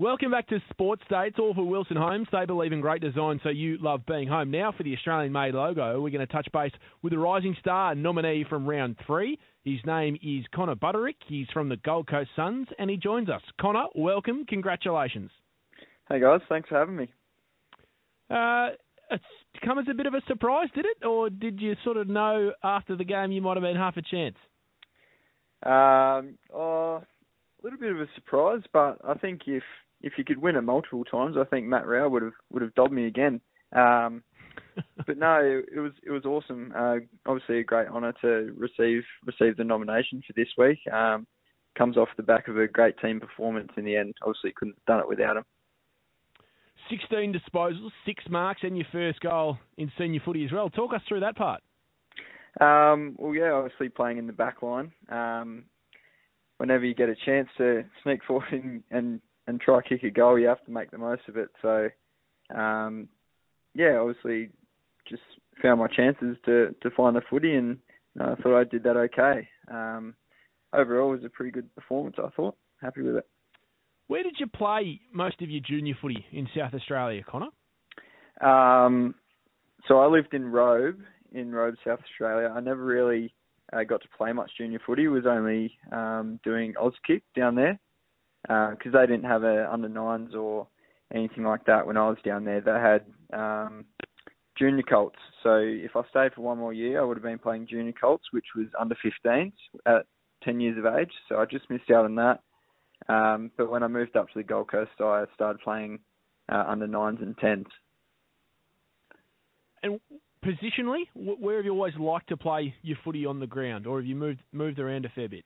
Welcome back to Sports Day. It's all for Wilson Homes. They believe in great design, so you love being home. Now for the Australian-made logo, we're going to touch base with a rising star nominee from round three. His name is Connor Budarick. He's from the Gold Coast Suns, and he joins us. Connor, welcome. Congratulations. Hey guys, thanks for having me. Uh, it's come as a bit of a surprise, did it, or did you sort of know after the game you might have been half a chance? Um, oh, a little bit of a surprise, but I think if if you could win it multiple times, I think Matt Rowell would have would have dobbed me again. Um, but no, it, was it was awesome. Uh, obviously, a great honour to receive receive the nomination for this week. Um, comes off the back of a great team performance in the end. Obviously, couldn't have done it without him. 16 disposals, six marks, and your first goal in senior footy as well. Talk us through that part. Um, well, yeah, obviously playing in the back line. Um, whenever you get a chance to sneak forward and, and and try kick a goal, you have to make the most of it. So, um, yeah, obviously, just found my chances to to find the footy, and I uh, thought I did that okay. Um, overall, it was a pretty good performance. I thought, happy with it. Where did you play most of your junior footy in South Australia, Connor? Um, so I lived in Robe, in Robe, South Australia. I never really uh, got to play much junior footy. Was only um, doing Auskick down there because uh, they didn't have a under nines or anything like that when I was down there. They had um, junior colts. So if I stayed for one more year, I would have been playing junior colts, which was under 15s at 10 years of age. So I just missed out on that. Um, but when I moved up to the Gold Coast, I started playing uh, under nines and tens. And positionally, where have you always liked to play your footy on the ground, or have you moved moved around a fair bit?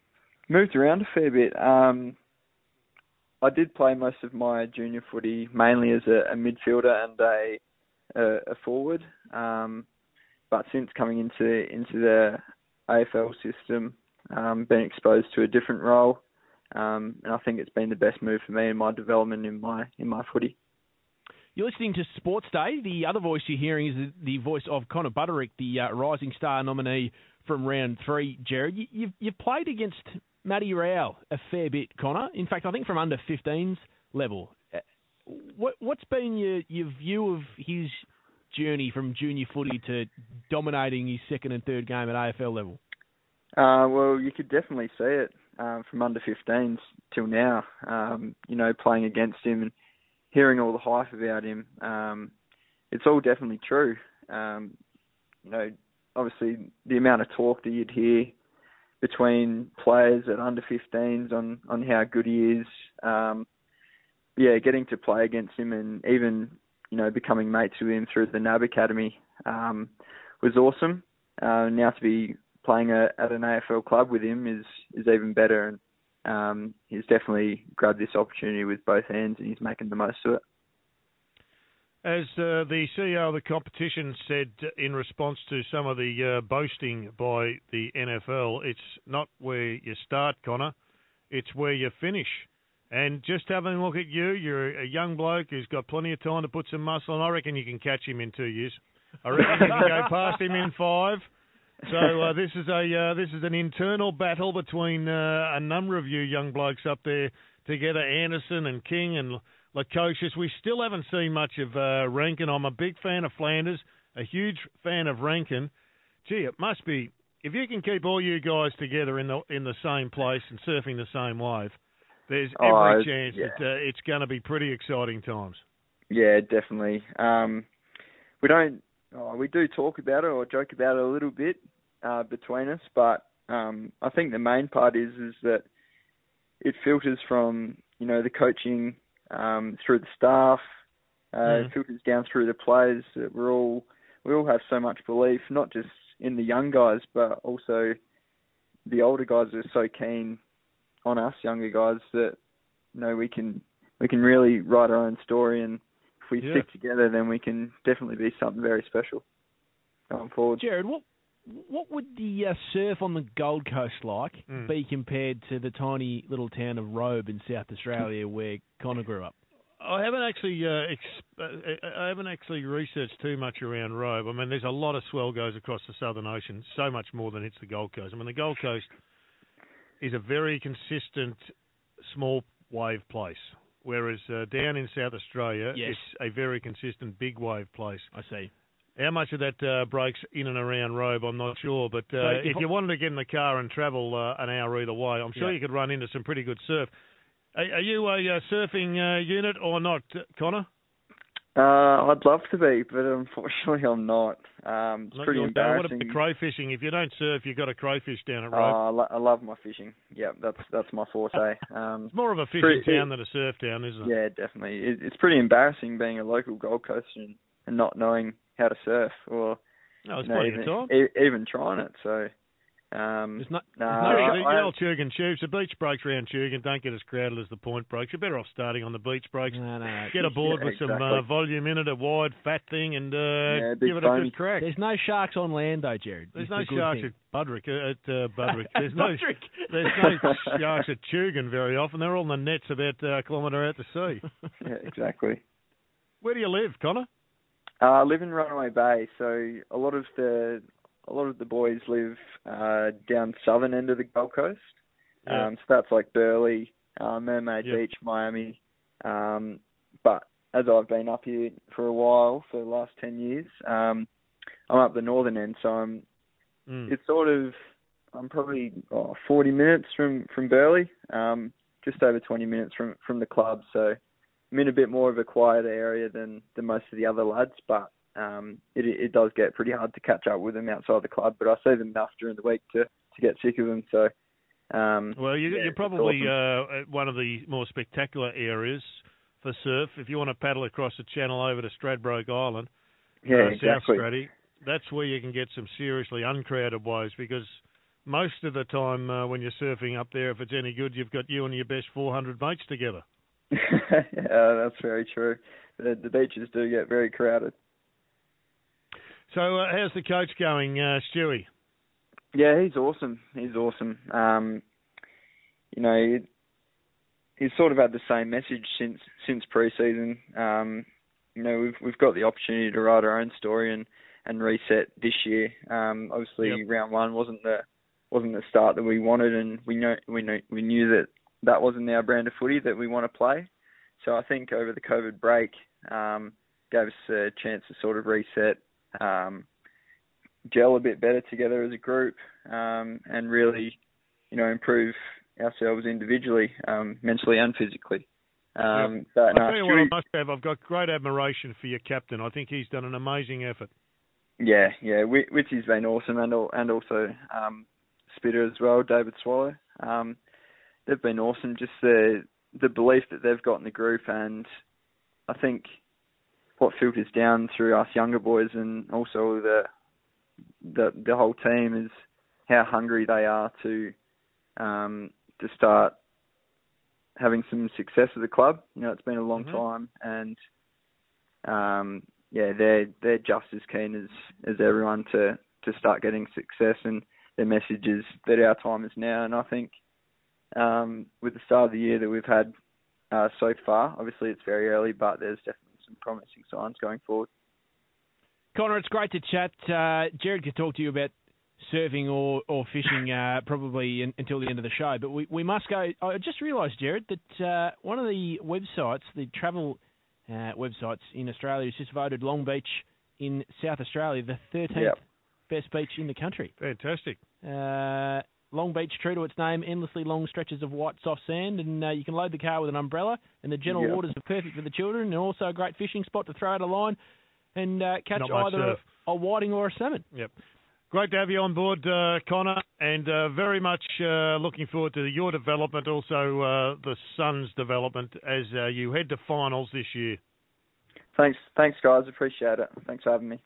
Moved around a fair bit. Um, I did play most of my junior footy mainly as a, a midfielder and a a, a forward. Um, but since coming into into the AFL system, um, been exposed to a different role, um, and I think it's been the best move for me in my development in my in my footy. You're listening to Sports Day. The other voice you're hearing is the voice of Connor Budarick, the uh, Rising Star nominee from round three. Jared, you, you've you've played against Matty Rowell a fair bit, Connor. In fact, I think from under 15s level. Uh, what what's been your your view of his journey from junior footy to dominating his second and third game at AFL level? Uh, well, you could definitely see it um, from under 15s till now. Um, you know, playing against him and hearing all the hype about him, um, it's all definitely true. Um, you know, obviously the amount of talk that you'd hear between players at under 15s on on how good he is. Um, yeah, getting to play against him and even you know becoming mates with him through the NAB Academy um, was awesome. Uh, now to be playing a, at an AFL club with him is is even better, and um, he's definitely grabbed this opportunity with both hands, and he's making the most of it. As uh, the CEO of the competition said in response to some of the uh, boasting by the NFL, it's not where you start, Connor, it's where you finish. And just having a look at you, you're a young bloke who's got plenty of time to put some muscle on. I reckon you can catch him in two years. I reckon you can go past him in five. So uh, this is a uh, this is an internal battle between uh, a number of you young blokes up there together, Anderson and King and Lukosius. We still haven't seen much of uh, Rankine. I'm a big fan of Flanders, a huge fan of Rankine. Gee, it must be if you can keep all you guys together in the in the same place and surfing the same wave. There's oh, every chance yeah. that uh, it's going to be pretty exciting times. Yeah, definitely. Um, we don't. Oh, we do talk about it or joke about it a little bit uh, between us, but um, I think the main part is is that it filters from you know the coaching um, through the staff, uh, mm. filters down through the players. That we're all we all have so much belief, not just in the young guys, but also the older guys are so keen on us younger guys that you know we can we can really write our own story, and if we yeah. stick together, then we can definitely be something very special going forward. Jared, what what would the uh, surf on the Gold Coast like mm. be compared to the tiny little town of Robe in South Australia where Connor grew up? I haven't actually uh, ex- uh, I haven't actually researched too much around Robe. I mean, there's a lot of swell goes across the Southern Ocean, so much more than hits the Gold Coast. I mean, the Gold Coast is a very consistent small wave place. whereas uh, down in South Australia, Yes. it's a very consistent big wave place. I see. How much of that uh, breaks in and around Robe, I'm not sure. But uh, So if if you wanted to get in the car and travel uh, an hour either way, I'm sure Yeah. you could run into some pretty good surf. Are, are you a uh, surfing uh, unit or not, uh, Connor? Uh, I'd love to be, but unfortunately I'm not. Um, it's Not pretty your go. What embarrassing. about crayfishing? If you don't surf, you've got a crayfish down at Uh, Robe. I, lo- I love my fishing. Yeah, that's that's my forte. Um, it's more of a fishing pretty- town than a surf town, isn't it? yeah, definitely. It, it's pretty embarrassing being a local Gold Coast and, and not knowing how to surf or No, it's you know, even, e- even trying it. So, um, There's not. no, there's No, no I- the, I- the old Churgan tubes. The beach breaks round Churgan. Don't get as crowded as the point breaks. You're better off starting on the beach breaks. No, no, no. Get aboard Yeah, with some uh, volume in it, a wide fat thing, and uh, Yeah, give it a foamy. good crack. There's no sharks on land though, Jared. There's It's no the sharks thing. at Budrick. Uh, at uh, Budrick. There's no there's no sharks at Churgan very often. They're all in the nets about uh, a kilometre out to sea. yeah, exactly. Where do you live, Connor? Uh, I live in Runaway Bay, so a lot of the a lot of the boys live uh, down southern end of the Gold Coast. Yeah. Um, so that's like Burleigh, uh, Mermaid Yep. Beach, Miami. Um, but as I've been up here for a while, for the last ten years, um, I'm up the northern end, so I'm Mm. it's sort of I'm probably oh, 40 minutes from from Burleigh, um, just over 20 minutes from from the club. So I'm in a bit more of a quieter area than than most of the other lads, but um, it it does get pretty hard to catch up with them outside the club. But I see them enough during the week to to get sick of them. So um, Well, you, yeah, you're probably awesome. uh, at one of the more spectacular areas for surf. If you want to paddle across the channel over to Stradbroke Island, yeah, uh, South exactly. Straddy, that's where you can get some seriously uncrowded waves because most of the time uh, when you're surfing up there, if it's any good, you've got you and your best 400 mates together. Yeah, that's very true. The, the beaches do get very crowded. So, uh, how's the coach going, uh, Stewie? Yeah, he's awesome. He's awesome. Um, you know, he, he's sort of had the same message since since preseason. Um, you know, we've we've got the opportunity to write our own story and and reset this year. Um, obviously, Yep. round one wasn't the wasn't the start that we wanted, and we know we know we knew that that wasn't our brand of footy that we want to play. So I think over the COVID break um, gave us a chance to sort of reset, um, gel a bit better together as a group, um, and really, you know, improve ourselves individually, um, mentally and physically. Um, but I'll no, tell you what I must have. I've got great admiration for your captain. I think he's done an amazing effort. Yeah, yeah, Which Witsy's been awesome, and and also um, Spitter as well, David Swallow. Um, they've been awesome. Just the the belief that they've got in the group, and I think what filters down through us younger boys, and also the the the whole team is how hungry they are to um, to start having some success at the club. You know, it's been a long Mhm. time, and um, yeah, they're they're just as keen as as everyone to to start getting success, and their message is that our time is now. And I think um, with the start of the year that we've had uh, so far, obviously it's very early, but there's definitely some promising signs going forward. Connor, it's great to chat. Uh, Jared could talk to you about surfing or, or fishing uh, probably in, until the end of the show, but we, we must go. I just realised, Jared, that uh, one of the websites, the travel uh, websites in Australia, has just voted Long Beach in South Australia the 13th Yep. best beach in the country. Fantastic. Long Beach, true to its name, endlessly long stretches of white soft sand, and uh, you can load the car with an umbrella. And the gentle Yep. waters are perfect for the children, and also a great fishing spot to throw out a line and uh, catch either a, a whiting or a salmon. Yep. Great to have you on board, uh, Connor, and uh, very much uh, looking forward to your development, also uh, the Suns' development as uh, you head to finals this year. Thanks, thanks guys, appreciate it. Thanks for having me.